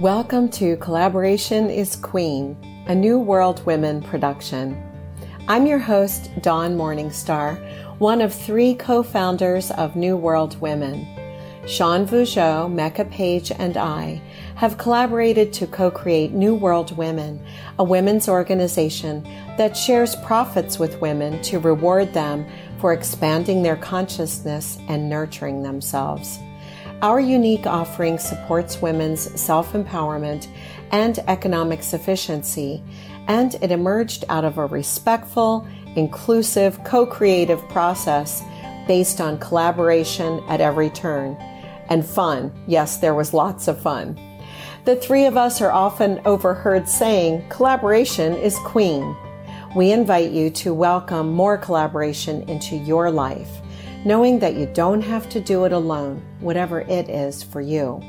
Welcome to Collaboration is Queen, a New World Women production. I'm your host, Dawn Morningstar, one of three co founders of New World Women. Sean Vougeot, Mecca Page, and I have collaborated to co create New World Women, a women's organization that shares profits with women to reward them for expanding their consciousness and nurturing themselves. Our unique offering supports women's self empowerment and economic sufficiency, and it emerged out of a respectful, inclusive, co creative process based on collaboration at every turn. And fun. Yes, there was lots of fun. The three of us are often overheard saying, collaboration is queen. We invite you to welcome more collaboration into your life knowing that you don't have to do it alone, whatever it is for you.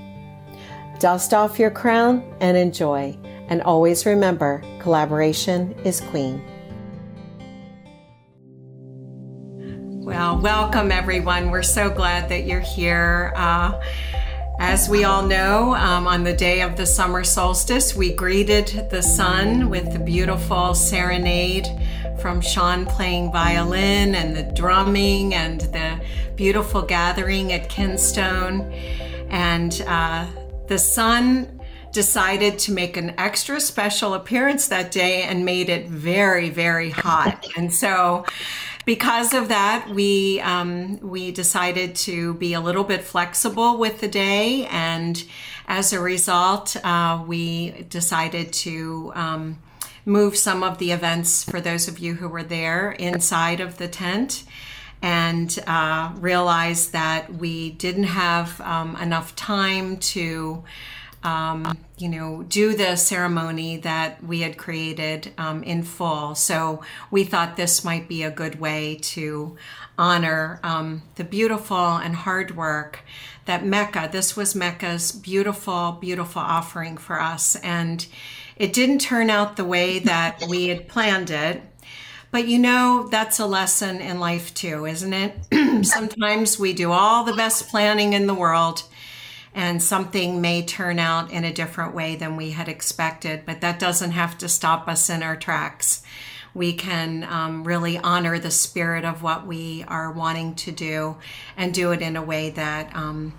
Dust off your crown and enjoy. And always remember collaboration is queen. Well, welcome everyone. We're so glad that you're here. Uh, as we all know, um, on the day of the summer solstice, we greeted the sun with the beautiful serenade from Sean playing violin and the drumming and the beautiful gathering at Kinstone. And uh, the sun decided to make an extra special appearance that day and made it very, very hot. And so, because of that, we um, we decided to be a little bit flexible with the day, and as a result, uh, we decided to um, move some of the events for those of you who were there inside of the tent and uh, realized that we didn't have um, enough time to um, you know do the ceremony that we had created um, in full. So we thought this might be a good way to honor um, the beautiful and hard work that mecca this was mecca's beautiful beautiful offering for us. And it didn't turn out the way that we had planned it. But you know, that's a lesson in life too, isn't it? Sometimes we do all the best planning in the world and something may turn out in a different way than we had expected, but that doesn't have to stop us in our tracks. We can um, really honor the spirit of what we are wanting to do and do it in a way that um,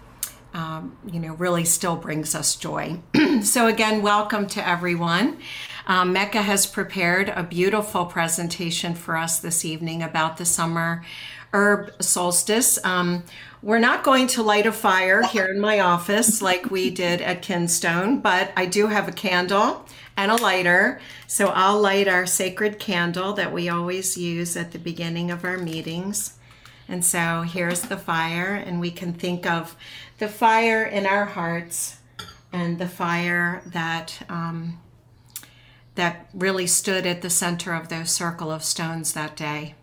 um, you know, really still brings us joy. so, again, welcome to everyone. Um, Mecca has prepared a beautiful presentation for us this evening about the summer herb solstice. Um, we're not going to light a fire here in my office like we did at Kinstone, but I do have a candle and a lighter. So I'll light our sacred candle that we always use at the beginning of our meetings. And so here's the fire, and we can think of the fire in our hearts and the fire that um, that really stood at the center of those circle of stones that day.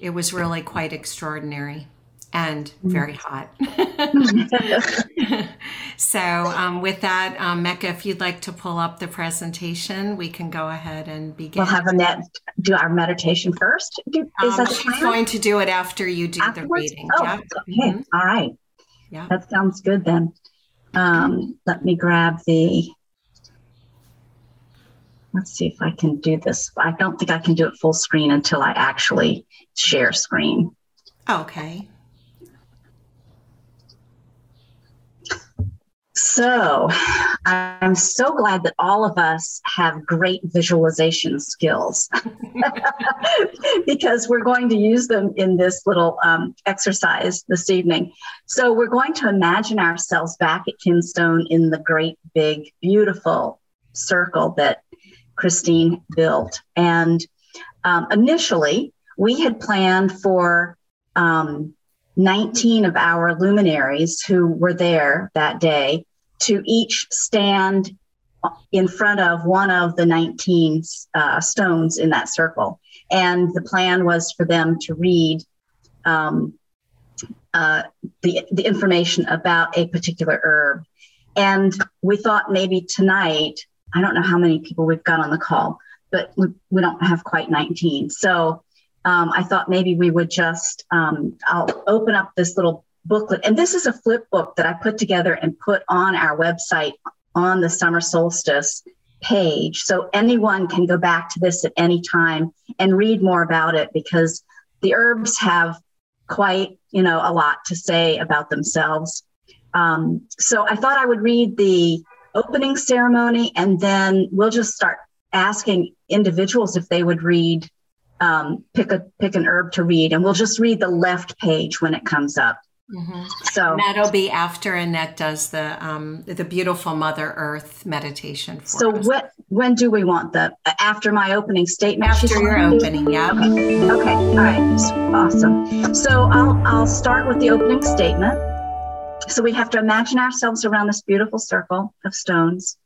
It was really quite extraordinary and very hot. so, um, with that, um, Mecca, if you'd like to pull up the presentation, we can go ahead and begin. We'll have Annette do our meditation first. Do, um, she's going to do it after you do Afterwards? the reading. Oh, yep. okay. Mm-hmm. All right. Yeah. That sounds good then. Um, let me grab the, let's see if I can do this. I don't think I can do it full screen until I actually share screen. Okay. So I'm so glad that all of us have great visualization skills because we're going to use them in this little um, exercise this evening. So we're going to imagine ourselves back at Kinstone in the great, big, beautiful circle that Christine built. And um, initially, we had planned for um, 19 of our luminaries who were there that day to each stand in front of one of the 19 uh, stones in that circle. And the plan was for them to read um, uh, the, the information about a particular herb. And we thought maybe tonight, I don't know how many people we've got on the call, but we, we don't have quite 19. So um, I thought maybe we would just, um, I'll open up this little booklet. And this is a flip book that I put together and put on our website on the summer solstice page. So anyone can go back to this at any time and read more about it because the herbs have quite, you know, a lot to say about themselves. Um, so I thought I would read the opening ceremony and then we'll just start asking individuals if they would read, um, pick a pick an herb to read, and we'll just read the left page when it comes up. Mm-hmm. So and that'll be after Annette does the um, the beautiful Mother Earth meditation. so us. what when do we want the after my opening statement? After your opening, yeah. Okay. okay. All right. Awesome. So I'll I'll start with the opening statement. So we have to imagine ourselves around this beautiful circle of stones.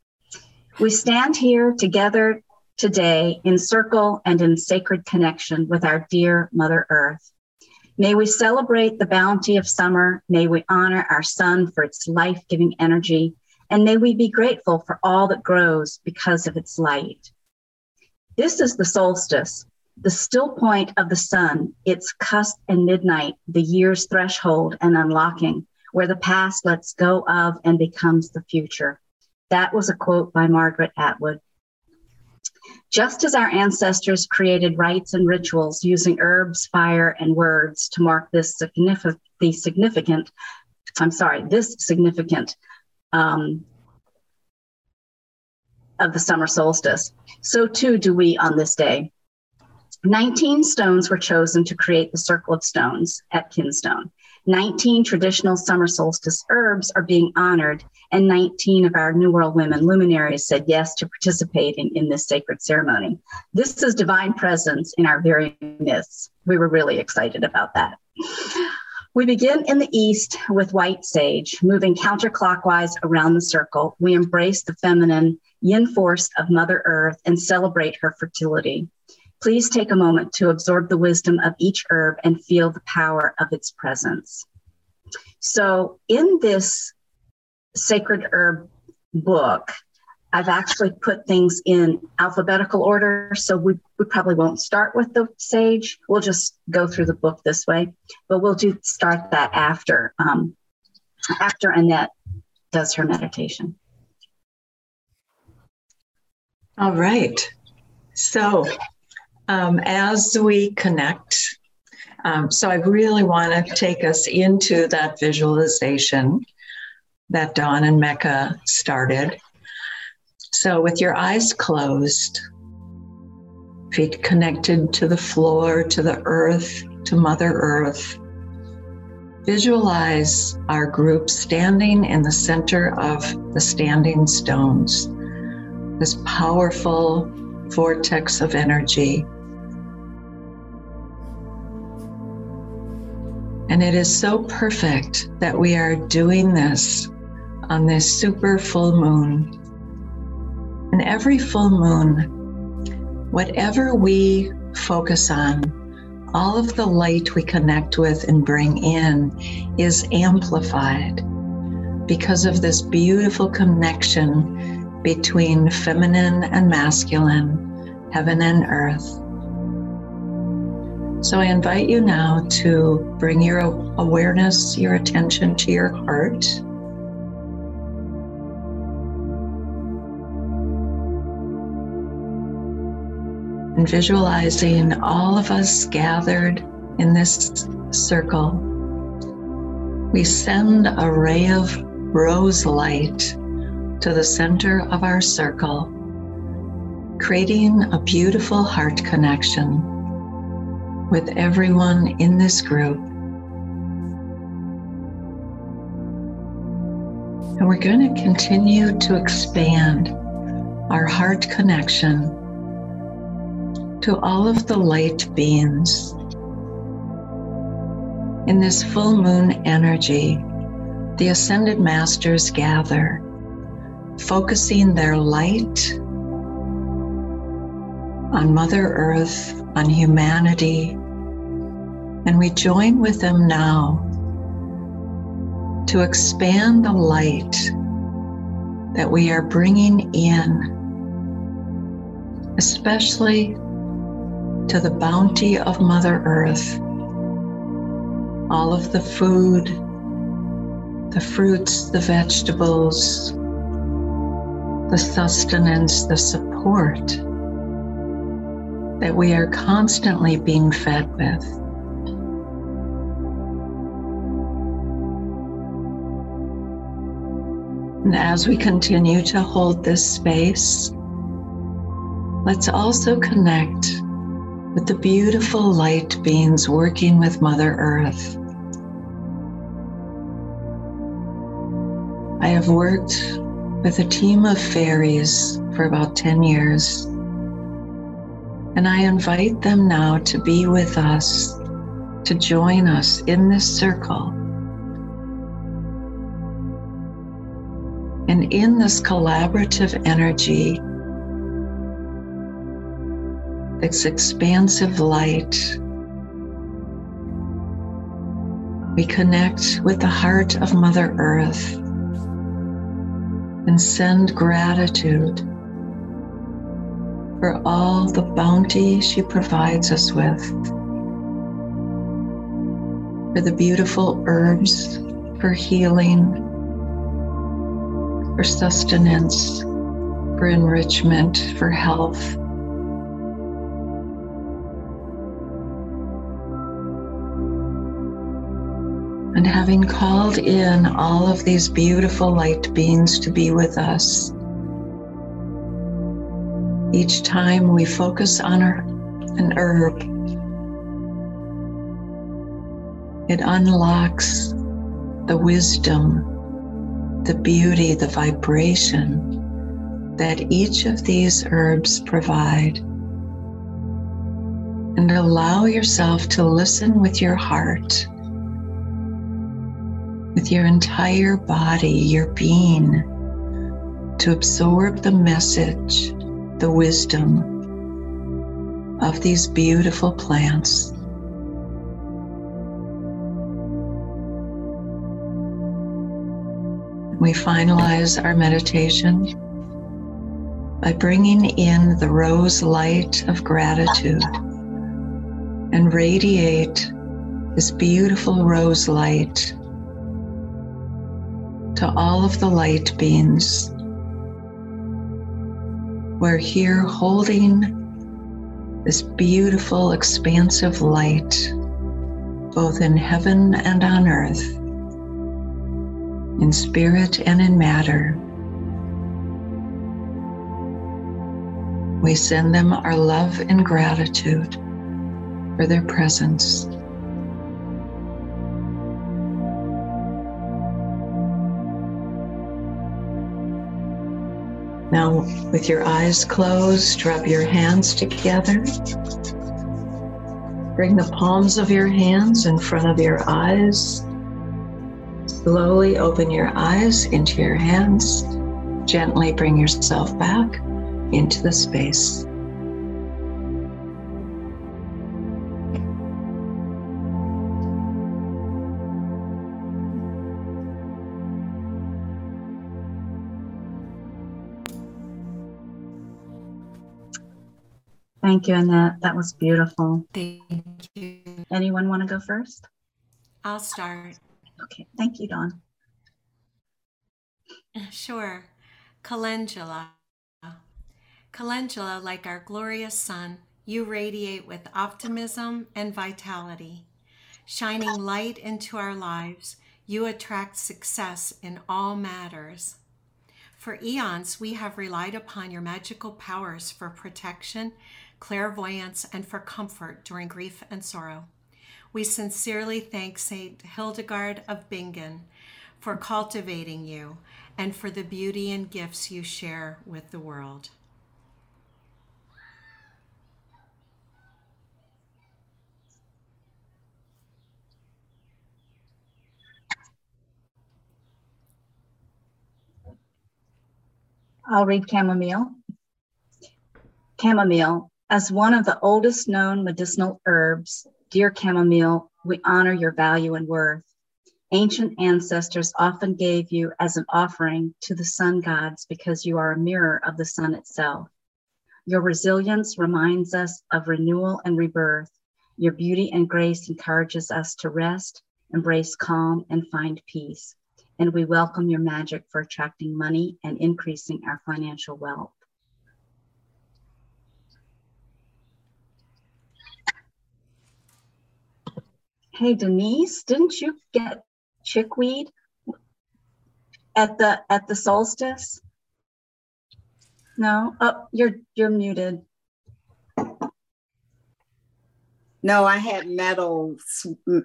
We stand here together today in circle and in sacred connection with our dear Mother Earth. May we celebrate the bounty of summer. May we honor our sun for its life giving energy. And may we be grateful for all that grows because of its light. This is the solstice, the still point of the sun, its cusp and midnight, the year's threshold and unlocking, where the past lets go of and becomes the future. That was a quote by Margaret Atwood. Just as our ancestors created rites and rituals using herbs, fire, and words to mark this significant, the significant, I'm sorry, this significant um, of the summer solstice, so too do we on this day. 19 stones were chosen to create the circle of stones at Kinstone. 19 traditional summer solstice herbs are being honored, and 19 of our New World Women luminaries said yes to participating in this sacred ceremony. This is divine presence in our very midst. We were really excited about that. We begin in the east with white sage, moving counterclockwise around the circle. We embrace the feminine yin force of Mother Earth and celebrate her fertility. Please take a moment to absorb the wisdom of each herb and feel the power of its presence. So, in this sacred herb book, I've actually put things in alphabetical order. So we, we probably won't start with the sage. We'll just go through the book this way, but we'll do start that after um, after Annette does her meditation. All right. So um, as we connect. Um, so I really want to take us into that visualization that Dawn and Mecca started. So with your eyes closed, feet connected to the floor, to the earth, to Mother Earth, visualize our group standing in the center of the standing stones, this powerful vortex of energy And it is so perfect that we are doing this on this super full moon. And every full moon, whatever we focus on, all of the light we connect with and bring in is amplified because of this beautiful connection between feminine and masculine, heaven and earth. So I invite you now to bring your awareness, your attention to your heart. And visualizing all of us gathered in this circle, we send a ray of rose light to the center of our circle, creating a beautiful heart connection with everyone in this group. And we're going to continue to expand our heart connection to all of the light beings. In this full moon energy, the Ascended Masters gather, focusing their light on Mother Earth, on humanity, and we join with them now to expand the light that we are bringing in, especially to the bounty of Mother Earth. All of the food, the fruits, the vegetables, the sustenance, the support that we are constantly being fed with. And as we continue to hold this space, let's also connect with the beautiful light beings working with Mother Earth. I have worked with a team of fairies for about 10 years, and I invite them now to be with us, to join us in this circle. And in this collaborative energy, its expansive light, we connect with the heart of Mother Earth and send gratitude for all the bounty she provides us with, for the beautiful herbs, for healing, for sustenance, for enrichment, for health. And having called in all of these beautiful light beings to be with us, each time we focus on an herb, it unlocks the wisdom, the beauty, the vibration that each of these herbs provide. And allow yourself to listen with your heart with your entire body, your being, to absorb the message, the wisdom of these beautiful plants. We finalize our meditation by bringing in the rose light of gratitude and radiate this beautiful rose light to all of the light beings. We're here holding this beautiful, expansive light, both in heaven and on earth, in spirit and in matter. We send them our love and gratitude for their presence. Now, with your eyes closed, rub your hands together. Bring the palms of your hands in front of your eyes. Slowly open your eyes into your hands. Gently bring yourself back into the space. Thank you, Annette. That was beautiful. Thank you. Anyone want to go first? I'll start. Okay. Thank you, Dawn. Sure. Calendula. Calendula, like our glorious sun, you radiate with optimism and vitality. Shining light into our lives, you attract success in all matters. For eons, we have relied upon your magical powers for protection clairvoyance, and for comfort during grief and sorrow. We sincerely thank Saint Hildegard of Bingen for cultivating you and for the beauty and gifts you share with the world. I'll read chamomile. Chamomile as one of the oldest known medicinal herbs, dear chamomile, we honor your value and worth. Ancient ancestors often gave you as an offering to the sun gods because you are a mirror of the sun itself. Your resilience reminds us of renewal and rebirth. Your beauty and grace encourages us to rest, embrace calm, and find peace. and we welcome your magic for attracting money and increasing our financial wealth. Hey Denise, didn't you get chickweed at the at the solstice? No. Oh, you're you're muted. No, I had metal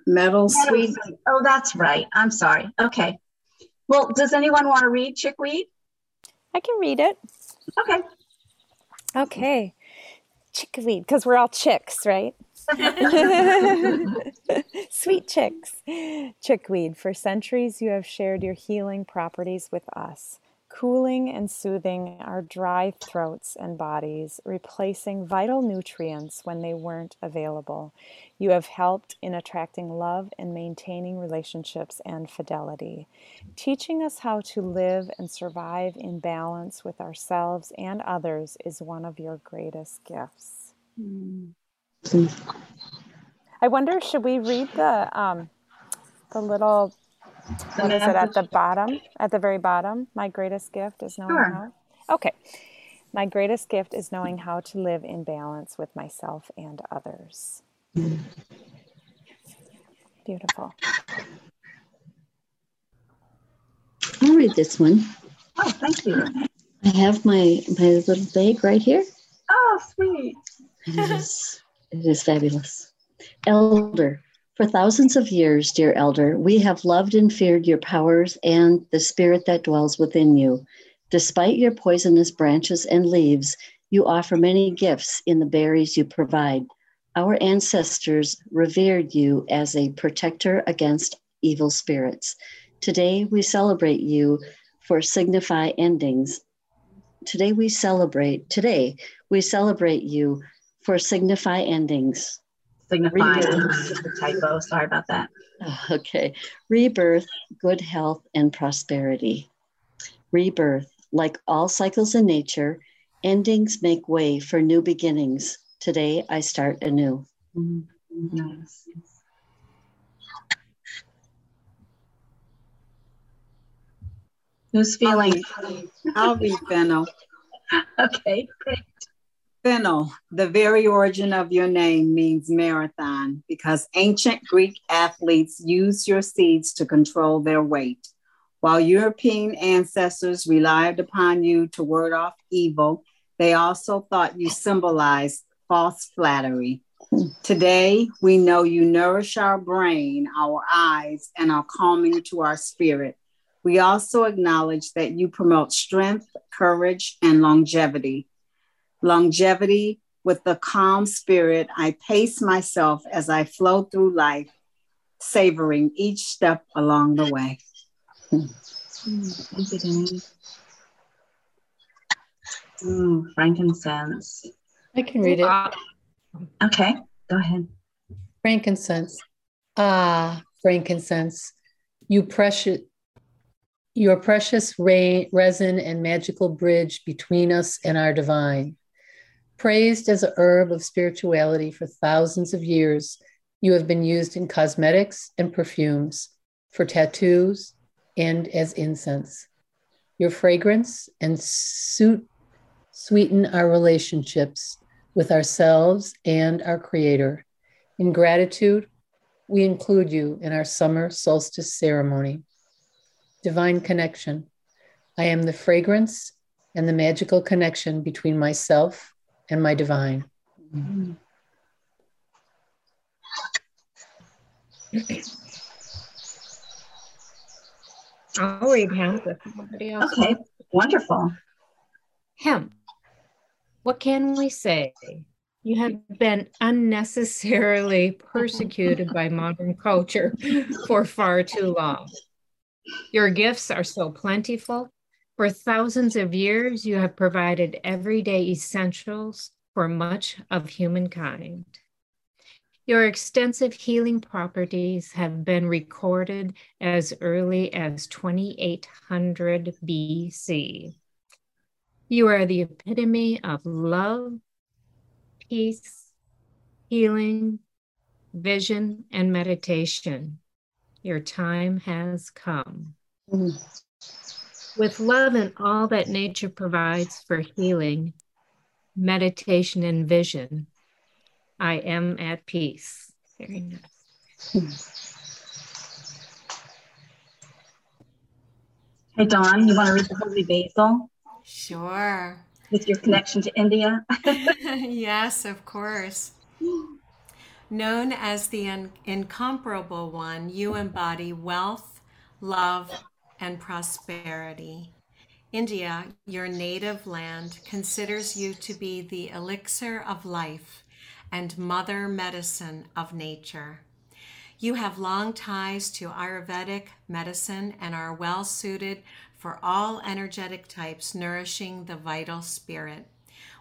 meadowsweet. Oh, that's right. I'm sorry. Okay. Well, does anyone want to read chickweed? I can read it. Okay. Okay. Chickweed, because we're all chicks, right? Sweet chicks. Chickweed, for centuries you have shared your healing properties with us, cooling and soothing our dry throats and bodies, replacing vital nutrients when they weren't available. You have helped in attracting love and maintaining relationships and fidelity. Teaching us how to live and survive in balance with ourselves and others is one of your greatest gifts. Mm. I wonder, should we read the um, the little what is it at the bottom? At the very bottom, my greatest gift is knowing sure. how. Okay, my greatest gift is knowing how to live in balance with myself and others. Beautiful. I'll read this one. Oh, thank you. I have my my little bag right here. Oh, sweet. It is it is fabulous. Elder, for thousands of years, dear Elder, we have loved and feared your powers and the spirit that dwells within you. Despite your poisonous branches and leaves, you offer many gifts in the berries you provide. Our ancestors revered you as a protector against evil spirits. Today we celebrate you for signify endings. Today we celebrate, today we celebrate you for signify endings. Signify, just a typo. Sorry about that. Okay. Rebirth, good health, and prosperity. Rebirth, like all cycles in nature, endings make way for new beginnings. Today I start anew. Mm-hmm. Nice. Who's feeling? I'll be Fennel. okay, great. Fennel, the very origin of your name means marathon because ancient Greek athletes used your seeds to control their weight. While European ancestors relied upon you to ward off evil, they also thought you symbolized false flattery. Today, we know you nourish our brain, our eyes, and are calming to our spirit. We also acknowledge that you promote strength, courage, and longevity longevity with the calm spirit. I pace myself as I flow through life, savoring each step along the way. Mm, frankincense. I can read it. Okay, go ahead. Frankincense. Ah, frankincense. You precious your precious resin and magical bridge between us and our divine. Praised as a herb of spirituality for thousands of years, you have been used in cosmetics and perfumes, for tattoos, and as incense. Your fragrance and suit sweeten our relationships with ourselves and our Creator. In gratitude, we include you in our summer solstice ceremony. Divine connection. I am the fragrance and the magical connection between myself and my divine. I'll read hemp if somebody else. Okay, wonderful. Hemp. What can we say? You have been unnecessarily persecuted by modern culture for far too long. Your gifts are so plentiful for thousands of years, you have provided everyday essentials for much of humankind. Your extensive healing properties have been recorded as early as 2800 BC. You are the epitome of love, peace, healing, vision, and meditation. Your time has come. Mm. With love and all that nature provides for healing, meditation, and vision, I am at peace. Very nice. Hey, Dawn, you want to read the Holy Basil? Sure. With your connection to India? yes, of course. Known as the in- incomparable one, you embody wealth, love, and prosperity. India, your native land, considers you to be the elixir of life and mother medicine of nature. You have long ties to Ayurvedic medicine and are well suited for all energetic types nourishing the vital spirit.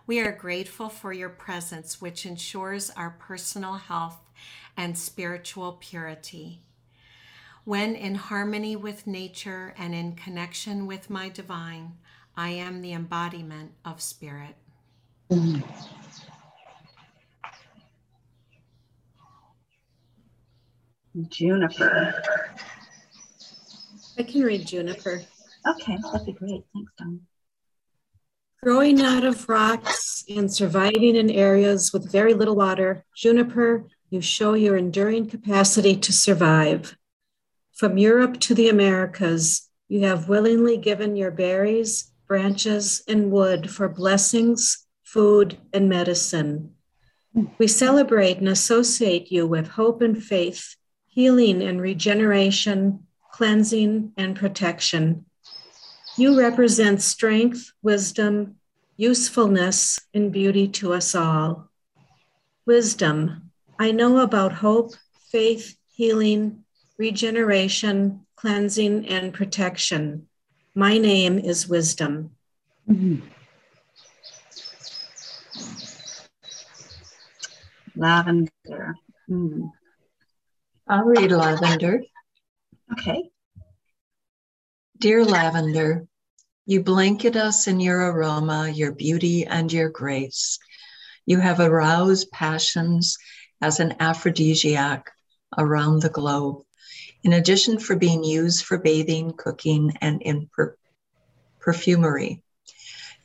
We are grateful for your presence, which ensures our personal health and spiritual purity. When in harmony with nature and in connection with my divine, I am the embodiment of spirit. Mm. Juniper. I can read Juniper. Okay, that'd be great. Thanks, Dawn. Growing out of rocks and surviving in areas with very little water, Juniper, you show your enduring capacity to survive. From Europe to the Americas, you have willingly given your berries, branches, and wood for blessings, food, and medicine. We celebrate and associate you with hope and faith healing and regeneration, cleansing and protection. You represent strength, wisdom, usefulness, and beauty to us all. Wisdom, I know about hope, faith, healing, regeneration, cleansing, and protection. My name is Wisdom. Mm-hmm. Lavender. Mm. I'll read Lavender. Okay. Dear Lavender, you blanket us in your aroma, your beauty, and your grace. You have aroused passions as an aphrodisiac around the globe, in addition for being used for bathing, cooking, and in per- perfumery.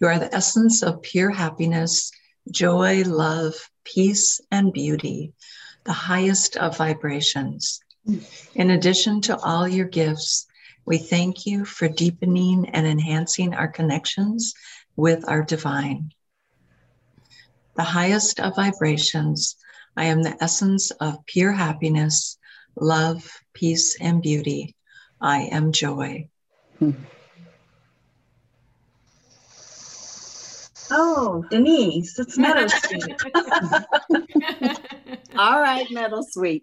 You are the essence of pure happiness, joy, love, peace, and beauty the highest of vibrations. In addition to all your gifts, we thank you for deepening and enhancing our connections with our divine. The highest of vibrations, I am the essence of pure happiness, love, peace, and beauty. I am joy. Hmm. Oh, Denise, it's metal sweet. All right, meadowsweet.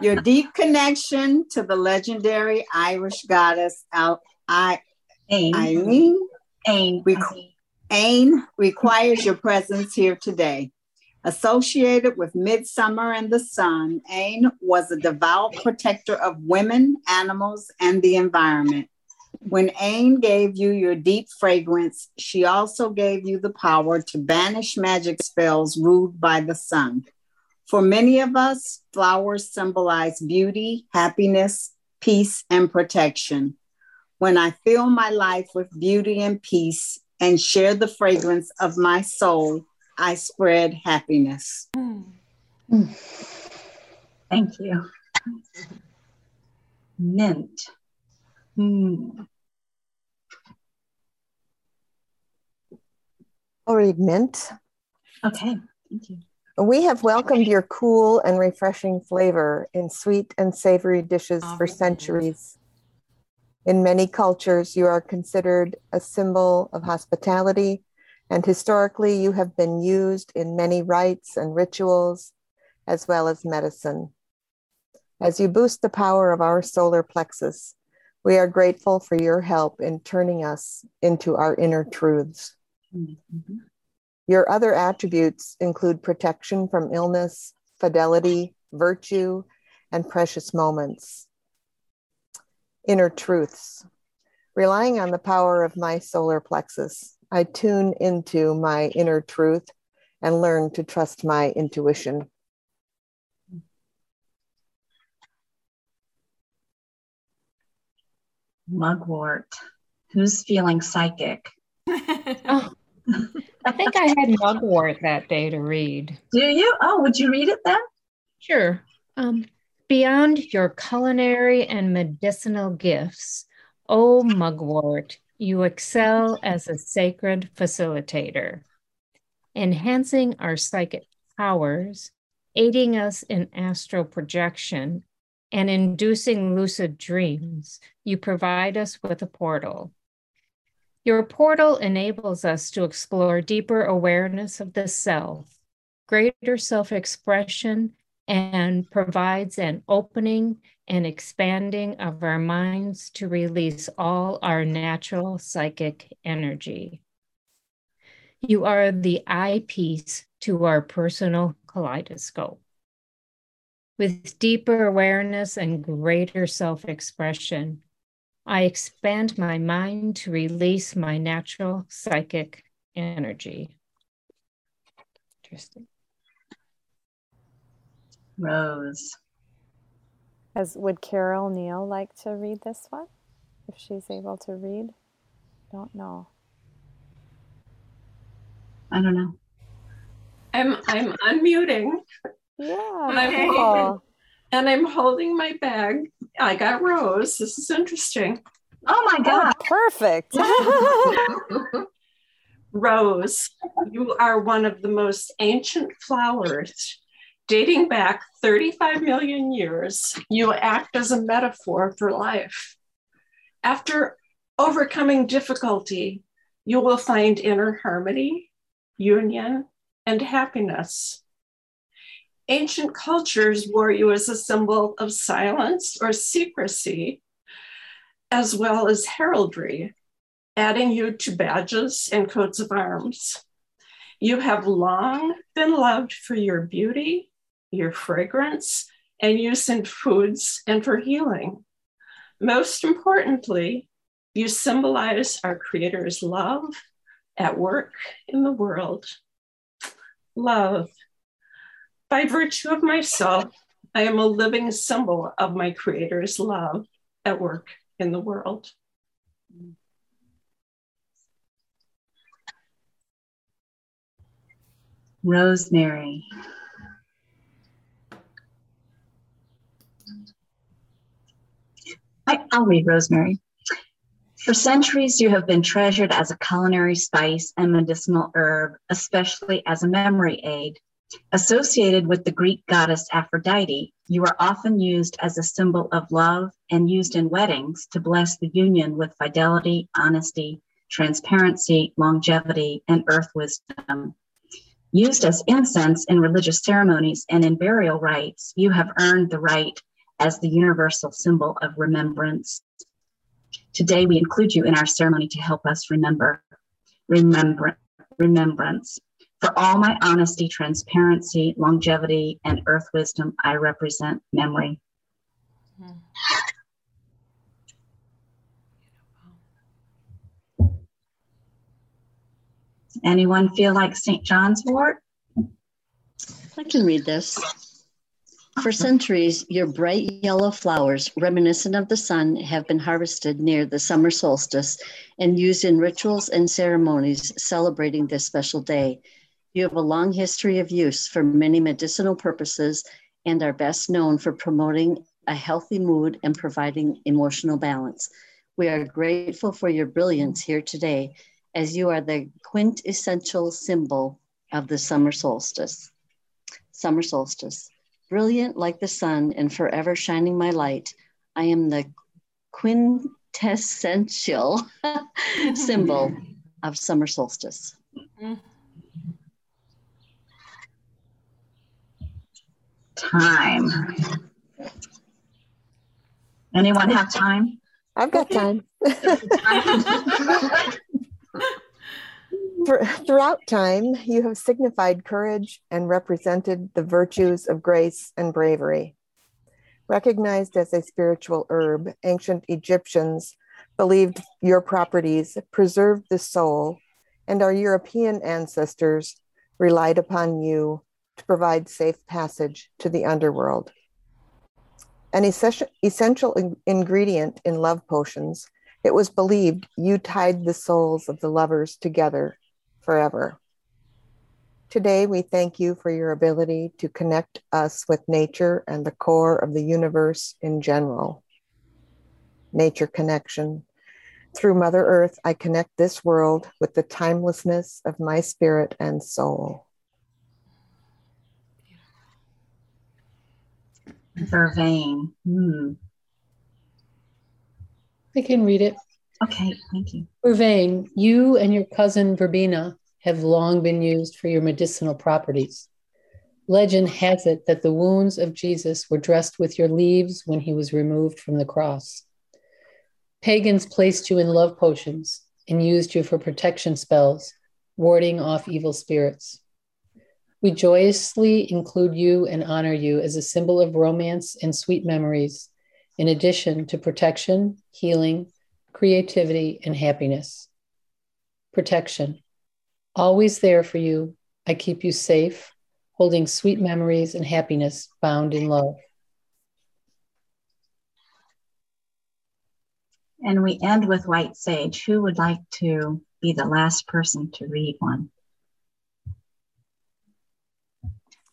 Your deep connection to the legendary Irish goddess Al- I- Ain. Eileen Ain. Requ- Ain requires your presence here today. Associated with midsummer and the sun, Ain was a devout protector of women, animals, and the environment. When Ain gave you your deep fragrance, she also gave you the power to banish magic spells ruled by the sun. For many of us, flowers symbolize beauty, happiness, peace, and protection. When I fill my life with beauty and peace and share the fragrance of my soul, I spread happiness. Mm. Thank you. Mint. Mm. I'll read mint. Okay, thank you. We have welcomed your cool and refreshing flavor in sweet and savory dishes oh, for centuries. In many cultures, you are considered a symbol of hospitality, and historically, you have been used in many rites and rituals, as well as medicine. As you boost the power of our solar plexus, we are grateful for your help in turning us into our inner truths. Mm-hmm. Your other attributes include protection from illness, fidelity, virtue, and precious moments. Inner truths. Relying on the power of my solar plexus, I tune into my inner truth and learn to trust my intuition. Mugwort. Who's feeling psychic? oh, I think I had mugwort that day to read. Do you? Oh, would you read it then? Sure. Um, beyond your culinary and medicinal gifts, O mugwort, you excel as a sacred facilitator, enhancing our psychic powers, aiding us in astral projection, and inducing lucid dreams. You provide us with a portal your portal enables us to explore deeper awareness of the self, greater self expression, and provides an opening and expanding of our minds to release all our natural psychic energy. You are the eyepiece to our personal kaleidoscope. With deeper awareness and greater self expression, I expand my mind to release my natural psychic energy. Interesting. Rose. As would Carol Neal like to read this one? If she's able to read? Don't know. I don't know. I'm I'm unmuting. Yeah. And I'm, holding, and I'm holding my bag I got Rose. This is interesting. Oh my oh, God. Oh, perfect. Rose, you are one of the most ancient flowers. Dating back 35 million years, you act as a metaphor for life. After overcoming difficulty, you will find inner harmony, union, and happiness. Ancient cultures wore you as a symbol of silence or secrecy, as well as heraldry, adding you to badges and coats of arms. You have long been loved for your beauty, your fragrance, and use in foods and for healing. Most importantly, you symbolize our Creator's love at work in the world. Love by virtue of myself, I am a living symbol of my Creator's love at work in the world. Rosemary. I, will read Rosemary. For centuries, you have been treasured as a culinary spice and medicinal herb, especially as a memory aid. Associated with the Greek goddess Aphrodite, you are often used as a symbol of love and used in weddings to bless the union with fidelity, honesty, transparency, longevity, and earth wisdom. Used as incense in religious ceremonies and in burial rites, you have earned the right as the universal symbol of remembrance. Today, we include you in our ceremony to help us remember, remember, remembrance. For all my honesty, transparency, longevity, and earth wisdom, I represent memory. Anyone feel like St. John's wort? I can read this. For centuries, your bright yellow flowers, reminiscent of the sun, have been harvested near the summer solstice and used in rituals and ceremonies celebrating this special day. You have a long history of use for many medicinal purposes and are best known for promoting a healthy mood and providing emotional balance. We are grateful for your brilliance here today as you are the quintessential symbol of the summer solstice. Summer solstice. Brilliant like the sun and forever shining my light, I am the quintessential symbol of summer solstice. Thyme. Anyone have thyme? I've got thyme. Throughout time, you have signified courage and represented the virtues of grace and bravery. Recognized as a spiritual herb, ancient Egyptians believed your properties preserved the soul, and our European ancestors relied upon you to provide safe passage to the underworld. An essential ingredient in love potions, It was believed you tied the souls of the lovers together forever. Today, we thank you for your ability to connect us with nature and the core of the universe in general. Nature connection. Through Mother Earth, I connect this world with the timelessness of my spirit and soul. Vervain. Hmm. I can read it. Okay, thank you. Vervain, you and your cousin Verbena have long been used for your medicinal properties. Legend has it that the wounds of Jesus were dressed with your leaves when he was removed from the cross. Pagans placed you in love potions and used you for protection spells, warding off evil spirits. We joyously include you and honor you as a symbol of romance and sweet memories, in addition to protection, healing, creativity, and happiness. Protection. Always there for you. I keep you safe, holding sweet memories and happiness bound in love. And we end with White Sage. Who would like to be the last person to read one?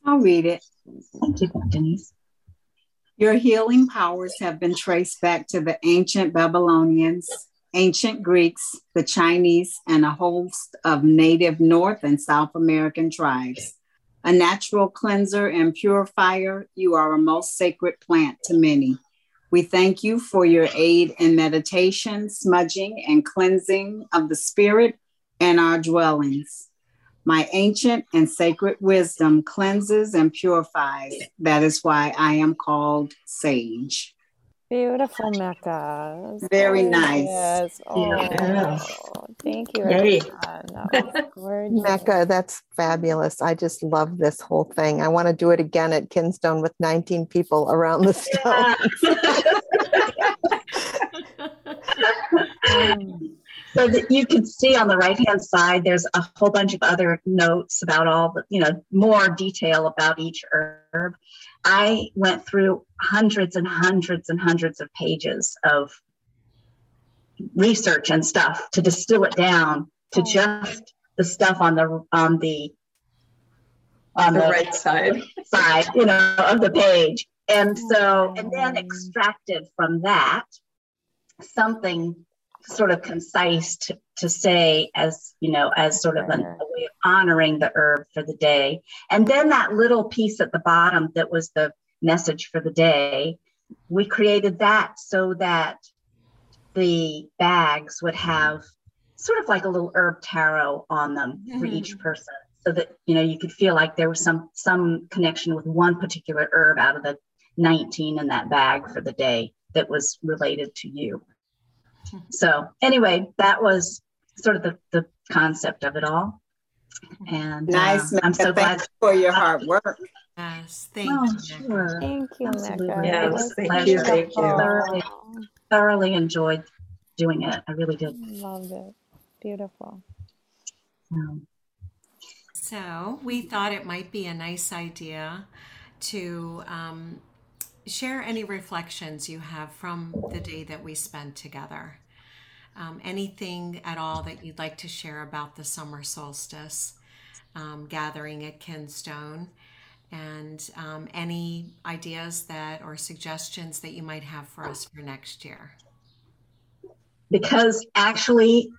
I'll read it. Thank you, Denise. Your healing powers have been traced back to the ancient Babylonians, ancient Greeks, the Chinese, and a host of native North and South American tribes. A natural cleanser and purifier, you are a most sacred plant to many. We thank you for your aid in meditation, smudging, and cleansing of the spirit and our dwellings. My ancient and sacred wisdom cleanses and purifies. That is why I am called sage. Beautiful, Mecca. Very nice. Yes. Oh, Yeah. thank you. Yay. That. Mecca, that's fabulous. I just love this whole thing. I want to do it again at Kinstone with 19 people around the stone. So that you can see on the right hand side there's a whole bunch of other notes about all the you know more detail about each herb i went through hundreds and hundreds and hundreds of pages of research and stuff to distill it down to Oh. just the stuff on the on the on The the right side. side, you know, of the page. And oh, so, and then Oh. extracted from that something sort of concise to, to say as, you know, as sort of an, a way of honoring the herb for the day. And then that little piece at the bottom that was the message for the day, we created that so that the bags would have sort of like a little herb tarot on them for mm-hmm. each person. So that you know you could feel like there was some some connection with one particular herb out of the 19 in that bag for the day that was related to you. Mm-hmm. So anyway that was sort of the, the concept of it all and Nice, uh, i'm so Thank glad you for your hard work. Yes, thank oh, you. Sure. Thank you, Absolutely. Mecca. Yes, was thank Pleasure. you, thank you. Thoroughly, thoroughly enjoyed doing it i really did Loved it. Beautiful. Um, So we thought it might be a nice idea to um, share any reflections you have from the day that we spent together. Um, anything at all that you'd like to share about the summer solstice um, gathering at Kinstone, and um, any ideas that or suggestions that you might have for us for next year. because actually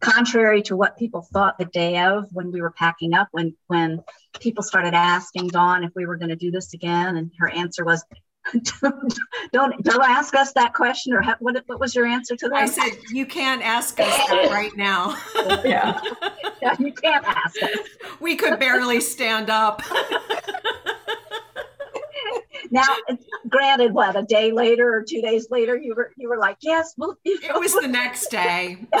contrary to what people thought the day of when we were packing up when when people started asking dawn if we were going to do this again and her answer was don't don't, don't ask us that question or ha- what, what was your answer to that I said, you can't ask us that right now. Yeah. Yeah, you can't ask us we could barely stand up. Now granted what a day later or two days later you were you were like yes well It was the next day.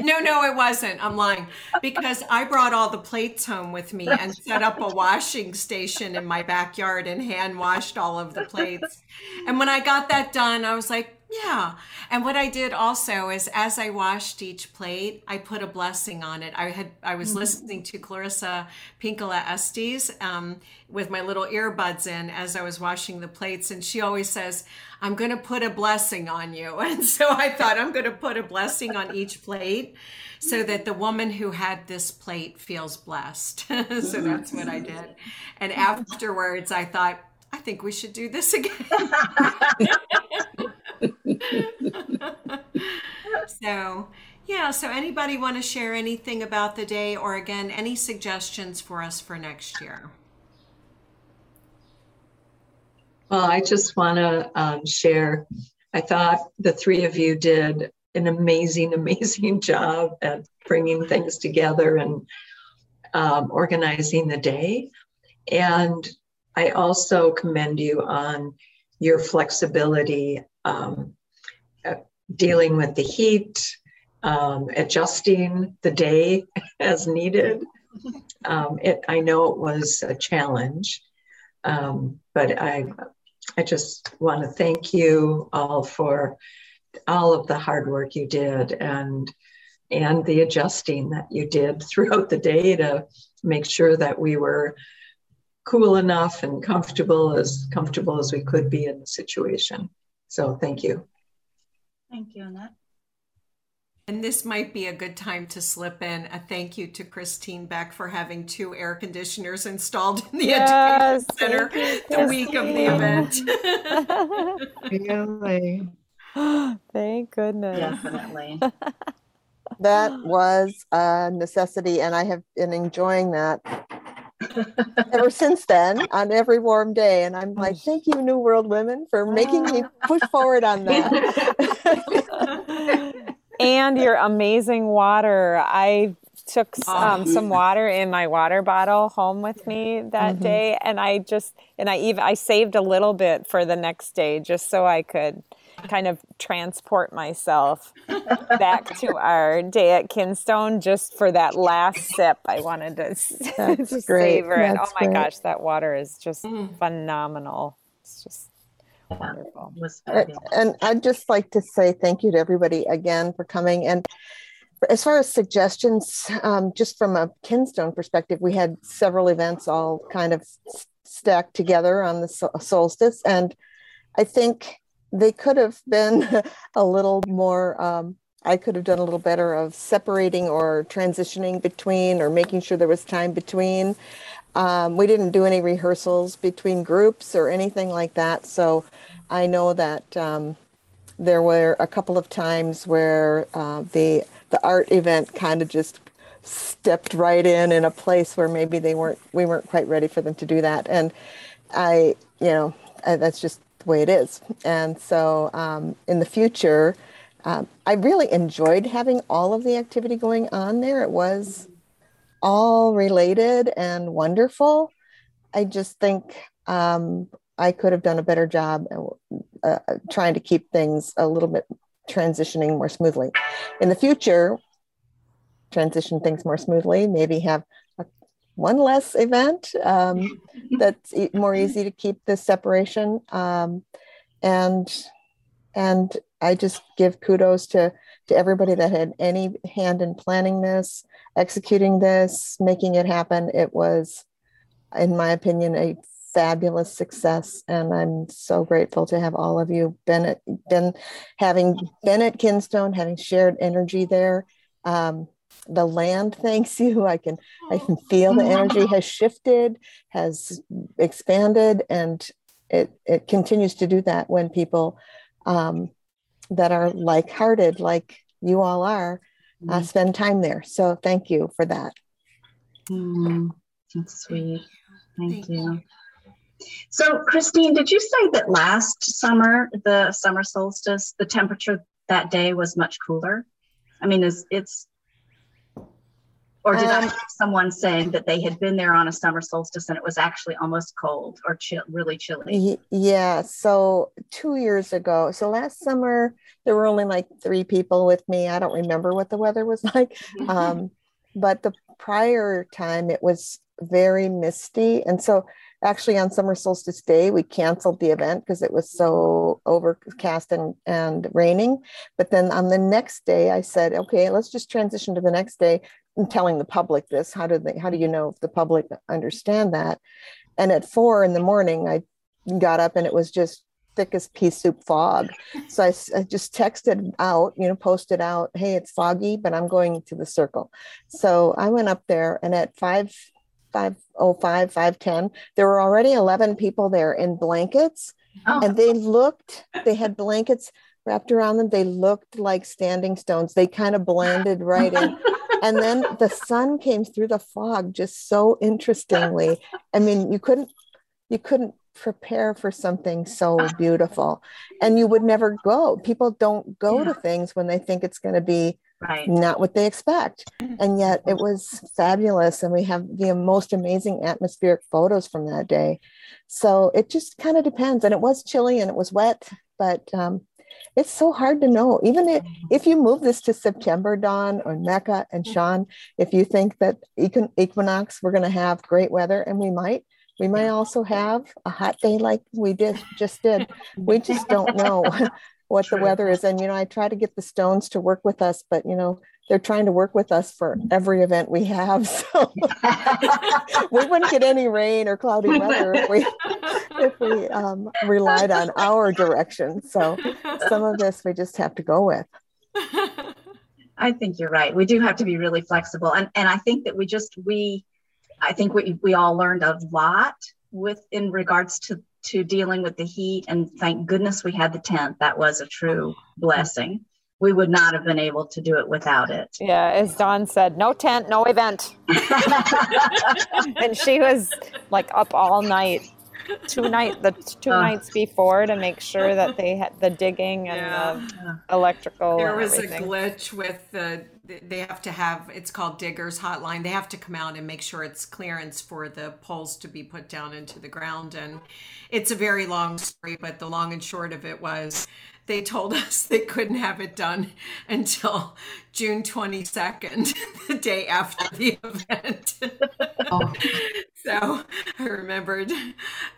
No, no, it wasn't. I'm lying because I brought all the plates home with me and set up a washing station in my backyard and hand washed all of the plates. And when I got that done, I was like, Yeah. And what I did also is as I washed each plate, I put a blessing on it. I had I was mm-hmm. listening to Clarissa Pinkola Estes um, with my little earbuds in as I was washing the plates. And she always says, I'm going to put a blessing on you. And so I thought I'm going to put a blessing on each plate so that the woman who had this plate feels blessed. so that's what I did. And afterwards, I thought, I think we should do this again. So, yeah, so anybody want to share anything about the day or again, any suggestions for us for next year? Well, I just want to um, share. I thought the three of you did an amazing, amazing job at bringing things together and um, organizing the day. And I also commend you on your flexibility, um, dealing with the heat, um, adjusting the day as needed. Um, it, I know it was a challenge, um, but I, I just want to thank you all for all of the hard work you did and and the adjusting that you did throughout the day to make sure that we were cool enough and comfortable as comfortable as we could be in the situation. So thank you. Thank you, Annette. And this might be a good time to slip in a thank you to Christine Beck for having two air conditioners installed in the yes, education center you, the week of the event. really? Thank goodness. Definitely. that was a necessity, and I have been enjoying that ever since then on every warm day. And I'm like, thank you, New World Women, for making me push forward on that. and your amazing water. I took um, some water in my water bottle home with me that mm-hmm. day and i just and i even i saved a little bit for the next day just so i could kind of transport myself back to our day at Kinstone just for that last sip. I wanted to, to savor it. oh my great. gosh, that water is just mm. phenomenal. It's just wonderful. And I'd just like to say thank you to everybody again for coming. And as far as suggestions, um, just from a Kinstone perspective, we had several events all kind of stacked together on the solstice. And I think they could have been a little more um, i could have done a little better of separating or transitioning between or making sure there was time between. Um, we didn't do any rehearsals between groups or anything like that. So i know that um, there were a couple of times where uh, the the art event kind of just stepped right in in a place where maybe they weren't we weren't quite ready for them to do that. And i you know that's just the way it is. And so um, in the future, um, I really enjoyed having all of the activity going on there. It was all related and wonderful. I just think um, I could have done a better job uh, trying to keep things a little bit transitioning more smoothly. In the future, transition things more smoothly, maybe have one less event um, that's more easy to keep the separation um, and and i just give kudos to to everybody that had any hand in planning this executing this making it happen. It was in my opinion a fabulous success and i'm so grateful to have all of you been at been having been at kinstone having shared energy there. Um, the land thanks you. I can i can feel the energy has shifted has expanded and it it continues to do that when people um, that are like-hearted like you all are uh, mm-hmm. spend time there. So thank you for that. Mm, that's sweet. thank, thank you. you. So christine did you say that last summer the summer solstice the temperature that day was much cooler? I mean is it's or did um, I have someone saying that they had been there on a summer solstice and it was actually almost cold or chill, really chilly? Yeah. So two years ago, so last summer, there were only like three people with me. I don't remember what the weather was like. Mm-hmm. Um, but the prior time, it was very misty. And so actually on summer solstice day we canceled the event because it was so overcast and, and raining but then on the next day i said okay let's just transition to the next day telling the public this how do they how do you know if the public understand that and at four in the morning i got up and it was just thick as pea soup fog so I, I just texted out you know posted out hey it's foggy but i'm going to the circle so i went up there and at five 505, 510, there were already 11 people there in blankets. Oh. And they looked, they had blankets wrapped around them. They looked like standing stones. They kind of blended right in. And then the sun came through the fog just so interestingly. I mean, you couldn't, you couldn't prepare for something so beautiful. And you would never go. People don't go yeah. to things when they think it's going to be right. not what they expect. And yet it was fabulous. And we have the most amazing atmospheric photos from that day. So it just kind of depends. And it was chilly and it was wet, but um, it's so hard to know. Even if, mm-hmm. if you move this to September, Dawn or Mecca and mm-hmm. Sean, if you think that equinox, we're going to have great weather, and we might, we might also have a hot day like we did just did. We just don't know what True. the weather is. And, you know, I try to get the stones to work with us, but, you know, they're trying to work with us for every event we have. So we wouldn't get any rain or cloudy weather if we, if we um, relied on our direction. So some of this we just have to go with. I think you're right. We do have to be really flexible. And, and I think that we just, we, I think we, we all learned a lot with in regards to to dealing with the heat. And thank goodness we had the tent. That was a true blessing. We would not have been able to do it without it. Yeah, as Dawn said, no tent, no event. and she was like up all night two night the two uh, nights before to make sure that they had the digging and yeah. the electrical. There was everything. a glitch with the they have to have it's called diggers hotline they have to come out and make sure it's clearance for the poles to be put down into the ground and it's a very long story but the long and short of it was they told us they couldn't have it done until June 22nd, the day after the event. Oh. so I remembered,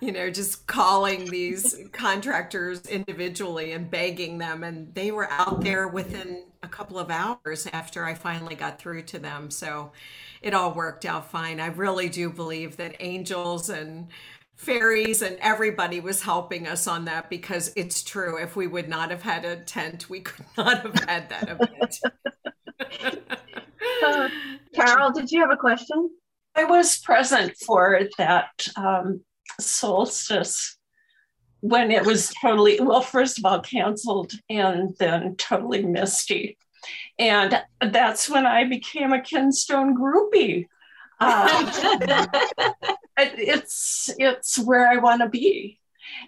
you know, just calling these contractors individually and begging them, and they were out there within a couple of hours after I finally got through to them. So it all worked out fine. I really do believe that angels and fairies and everybody was helping us on that because it's true. If we would not have had a tent, we could not have had that event. uh, Carol, did you have a question? I was present for that um, solstice when it was totally, well, first of all, canceled and then totally misty. And that's when I became a Kinstone groupie. Uh, it's it's where I want to be.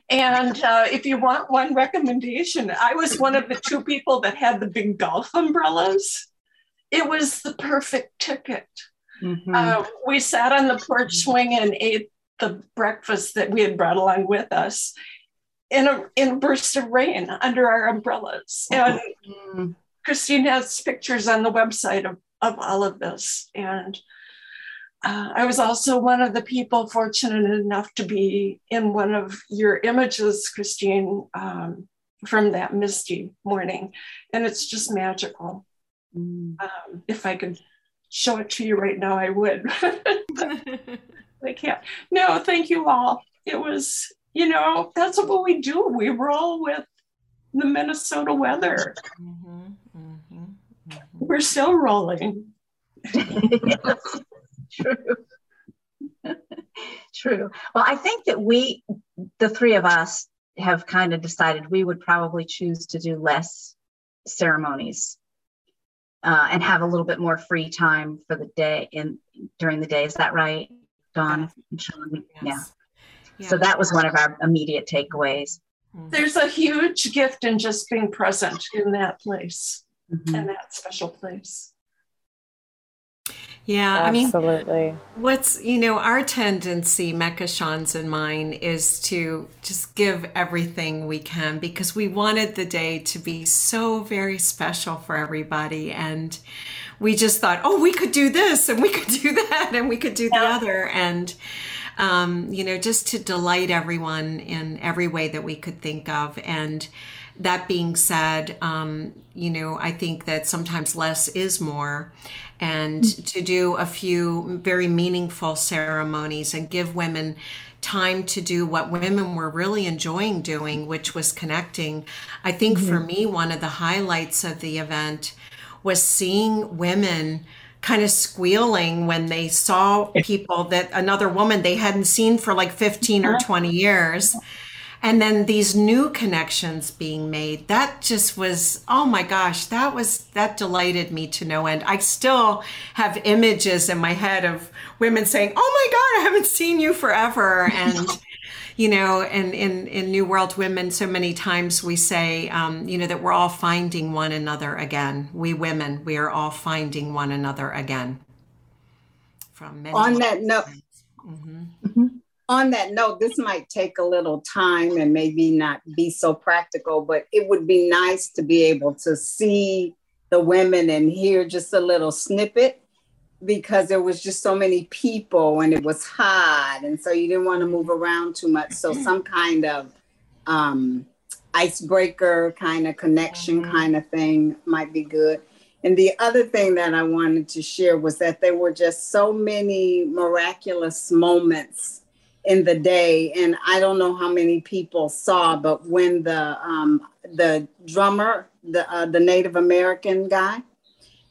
And uh, if you want one recommendation, I was one of the two people that had the big golf umbrellas. It was the perfect ticket. Mm-hmm. Uh, we sat on the porch swing and ate the breakfast that we had brought along with us in a in a burst of rain under our umbrellas. And mm-hmm. Christine has pictures on the website of, of all of this. And uh, I was also one of the people fortunate enough to be in one of your images, Christine, um, from that misty morning. And it's just magical. Mm. Um, if I could show it to you right now, I would. I can't. No, thank you all. It was, you know, that's what we do. We roll with the Minnesota weather. Mm-hmm, mm-hmm, mm-hmm. We're still rolling. True. True. Well, I think that we, the three of us, have kind of decided we would probably choose to do less ceremonies uh, and have a little bit more free time for the day in during the day. Is that right, Dawn and Sean? Yes. Yeah. yeah. So that was one of our immediate takeaways. Mm-hmm. There's a huge gift in just being present in that place, mm-hmm. in that special place. Yeah, Absolutely. I mean, what's, you know, our tendency, Mecca, Sean's, and mine, is to just give everything we can because we wanted the day to be so very special for everybody. And we just thought, oh, we could do this and we could do that and we could do the other. And um, you know, just to delight everyone in every way that we could think of. And that being said, um, you know, I think that sometimes less is more. And to do a few very meaningful ceremonies and give women time to do what women were really enjoying doing, which was connecting. I think mm-hmm. for me, one of the highlights of the event was seeing women kind of squealing when they saw people that another woman they hadn't seen for like 15 or uh-huh. 20 years and then these new connections being made that just was oh my gosh that was that delighted me to no end. I still have images in my head of women saying oh my god i haven't seen you forever. And you know and in in new world women so many times we say um, you know that we're all finding one another again. We women we are all finding one another again. From on that note mm-hmm. On that note, this might take a little time and maybe not be so practical, but it would be nice to be able to see the women and hear just a little snippet because there was just so many people and it was hot and so you didn't want to move around too much so some kind of um, icebreaker kind of connection mm-hmm. kind of thing might be good and the other thing that i wanted to share was that there were just so many miraculous moments in the day and i don't know how many people saw but when the um the drummer the uh, the native american guy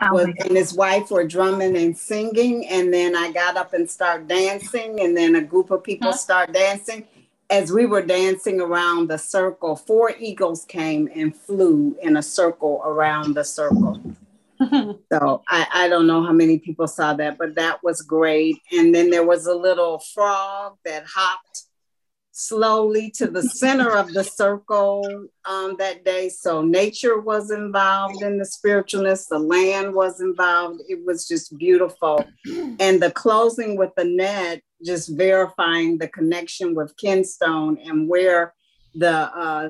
oh was, and his wife were drumming and singing and then i got up and started dancing and then a group of people huh? start dancing as we were dancing around the circle four eagles came and flew in a circle around the circle so I, I don't know how many people saw that, but that was great. And then there was a little frog that hopped slowly to the center of the circle um, that day. So nature was involved in the spiritualness, the land was involved. It was just beautiful. And the closing with Annette, just verifying the connection with Kinstone and where the uh,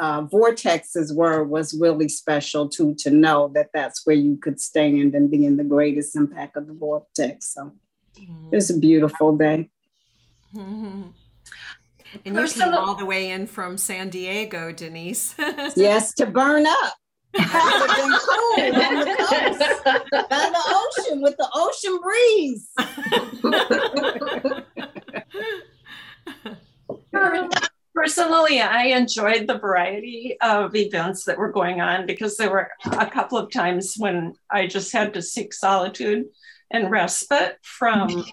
uh, vortexes were was really special too to know that that's where you could stand and be in the greatest impact of the vortex. So mm-hmm. it was a beautiful day. Mm-hmm. And you came all the way in from San Diego, Denise. yes, to burn up. That would have been cool on the coast, by the ocean with the ocean breeze. Personally, I enjoyed the variety of events that were going on because there were a couple of times when I just had to seek solitude and respite from.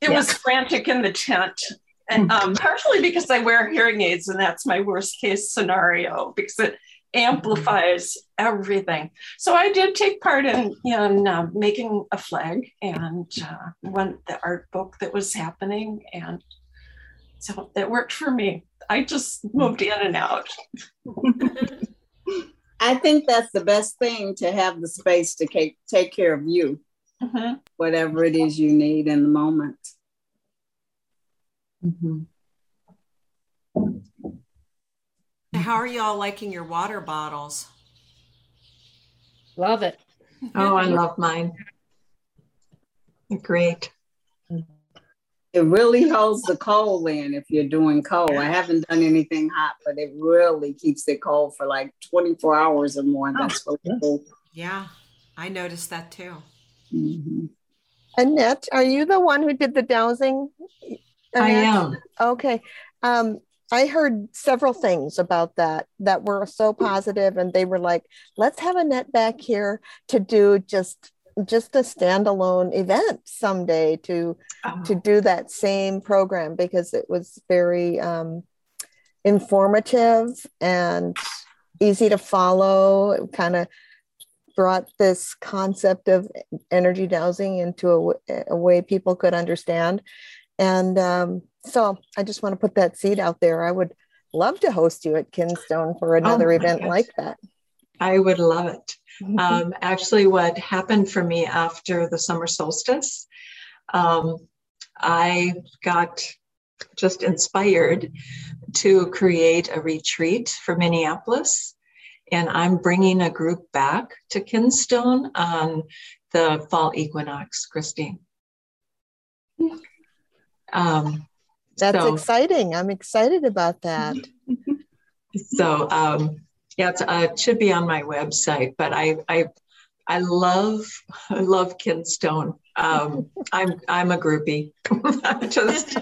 It yeah. was frantic in the tent, and um, partially because I wear hearing aids, and that's my worst case scenario because it amplifies everything. So I did take part in in uh, making a flag and uh, one the art book that was happening and so that worked for me. I just moved in and out. I think that's the best thing to have the space to take, take care of you, mm-hmm. whatever it is you need in the moment. Mm-hmm. How are y'all liking your water bottles? Love it. Oh, I love mine. great it really holds the cold in if you're doing cold. I haven't done anything hot, but it really keeps it cold for like 24 hours or more. That's oh, really cool. Yeah, I noticed that too. Mm-hmm. Annette, are you the one who did the dowsing? Annette? I am. Okay. Um, I heard several things about that that were so positive, and they were like, let's have Annette back here to do just just a standalone event someday to oh. to do that same program because it was very um, informative and easy to follow. It kind of brought this concept of energy dowsing into a, a way people could understand. And um, so I just want to put that seed out there. I would love to host you at Kinstone for another oh event gosh. like that. I would love it. Um, actually, what happened for me after the summer solstice, um, I got just inspired to create a retreat for Minneapolis. And I'm bringing a group back to Kinstone on the fall equinox, Christine. Um, That's so, exciting. I'm excited about that. so, um, yeah, uh, it should be on my website, but I, I, I love, I love Kinstone. Um, I'm, I'm a groupie. Just,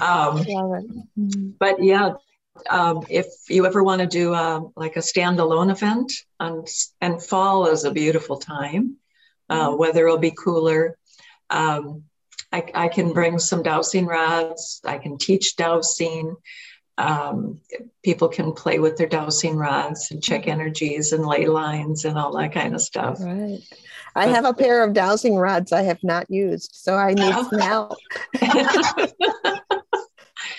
um, but yeah, um, if you ever want to do uh, like a standalone event, and, and fall is a beautiful time. Uh, mm-hmm. weather will be cooler. Um, I, I, can bring some dowsing rods. I can teach dowsing. Um, people can play with their dowsing rods and check mm-hmm. energies and ley lines and all that kind of stuff. Right. I have a pair of dowsing rods I have not used, so I need some help.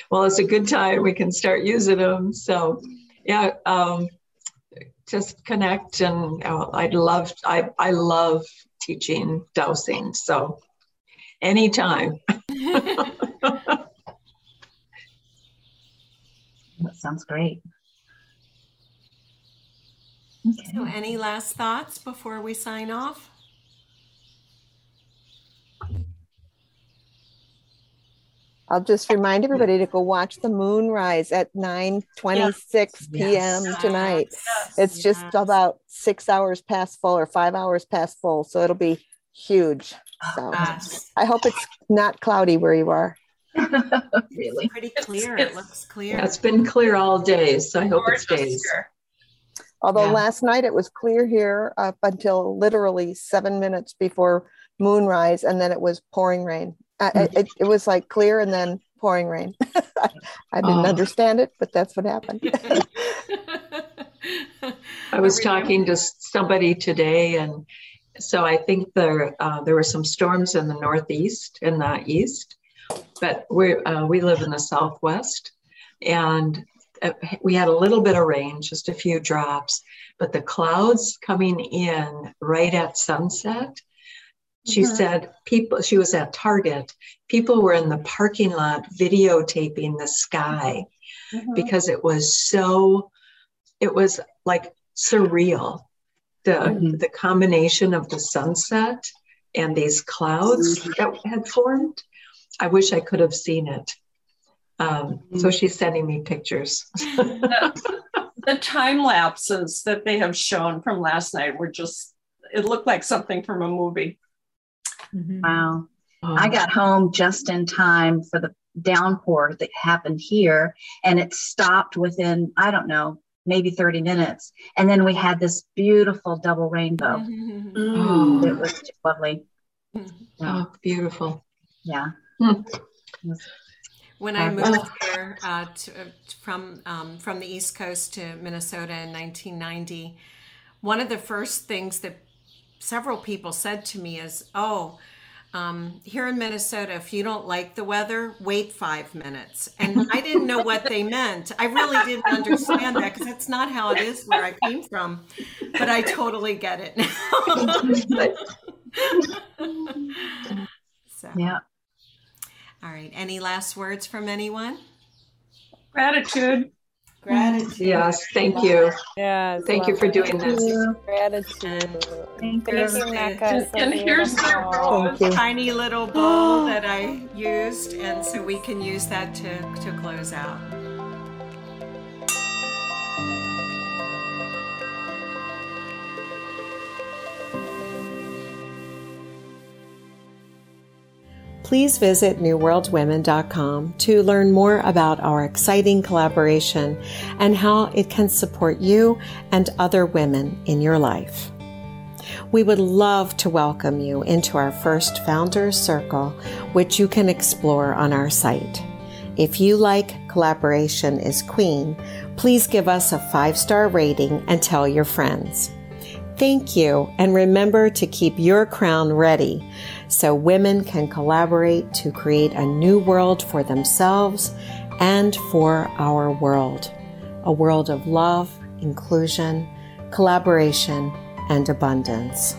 well, it's a good time. We can start using them. So, yeah, um, just connect. And uh, I'd love, I, I love teaching dowsing. So, anytime. sounds great. Okay. So, any last thoughts before we sign off? I'll just remind everybody to go watch the moon rise at 9 26 p.m. Yes. tonight. Yes. It's just about six hours past full or five hours past full. So it'll be huge. Oh, so I hope it's not cloudy where you are. really? It's pretty clear. It's, it looks clear. Yeah, it's been clear all day. So I hope it stays. Although yeah. last night it was clear here up until literally seven minutes before moonrise, and then it was pouring rain. I, it, it, was like clear and then pouring rain. I didn't oh. understand it, but that's what happened. I was talking to somebody today, and so I think there uh, there were some storms in the northeast and the east, but we uh, we live in the southwest, and uh, we had a little bit of rain, just a few drops, but the clouds coming in right at sunset she mm-hmm. said people, she was at Target, people were in the parking lot videotaping the sky mm-hmm. because it was so, it was like surreal. The, mm-hmm. the combination of the sunset and these clouds mm-hmm. that had formed. I wish I could have seen it. Um, so mm-hmm. she's sending me pictures. the, the time lapses that they have shown from last night were just, it looked like something from a movie. Mm-hmm. Wow. Oh. I got home just in time for the downpour that happened here, and it stopped within, I don't know, maybe 30 minutes. And then we had this beautiful double rainbow. Mm-hmm. Mm. It was just lovely. Oh, beautiful. Yeah. When I moved here uh, to, uh, from um, from the East Coast to Minnesota in 1990, one of the first things that several people said to me is, oh, um, here in Minnesota, if you don't like the weather, wait five minutes. And I didn't know what they meant. I really didn't understand that because that's not how it is where I came from. But I totally get it now. so, yeah. All right. Any last words from anyone? Gratitude. Gratitude. Yes, thank you. Yeah. Thank you for doing this. Gratitude. Thank, you, Neka. And, here's the tiny little bowl that I used, and so we can use that to, to close out. Please visit newworldwomen.com to learn more about our exciting collaboration and how it can support you and other women in your life. We would love to welcome you into our first Founders Circle, which you can explore on our site. If you like Collaboration is Queen, please give us a five star rating and tell your friends. Thank you, and remember to keep your crown ready so women can collaborate to create a new world for themselves and for our world. A world of love, inclusion, collaboration, and abundance.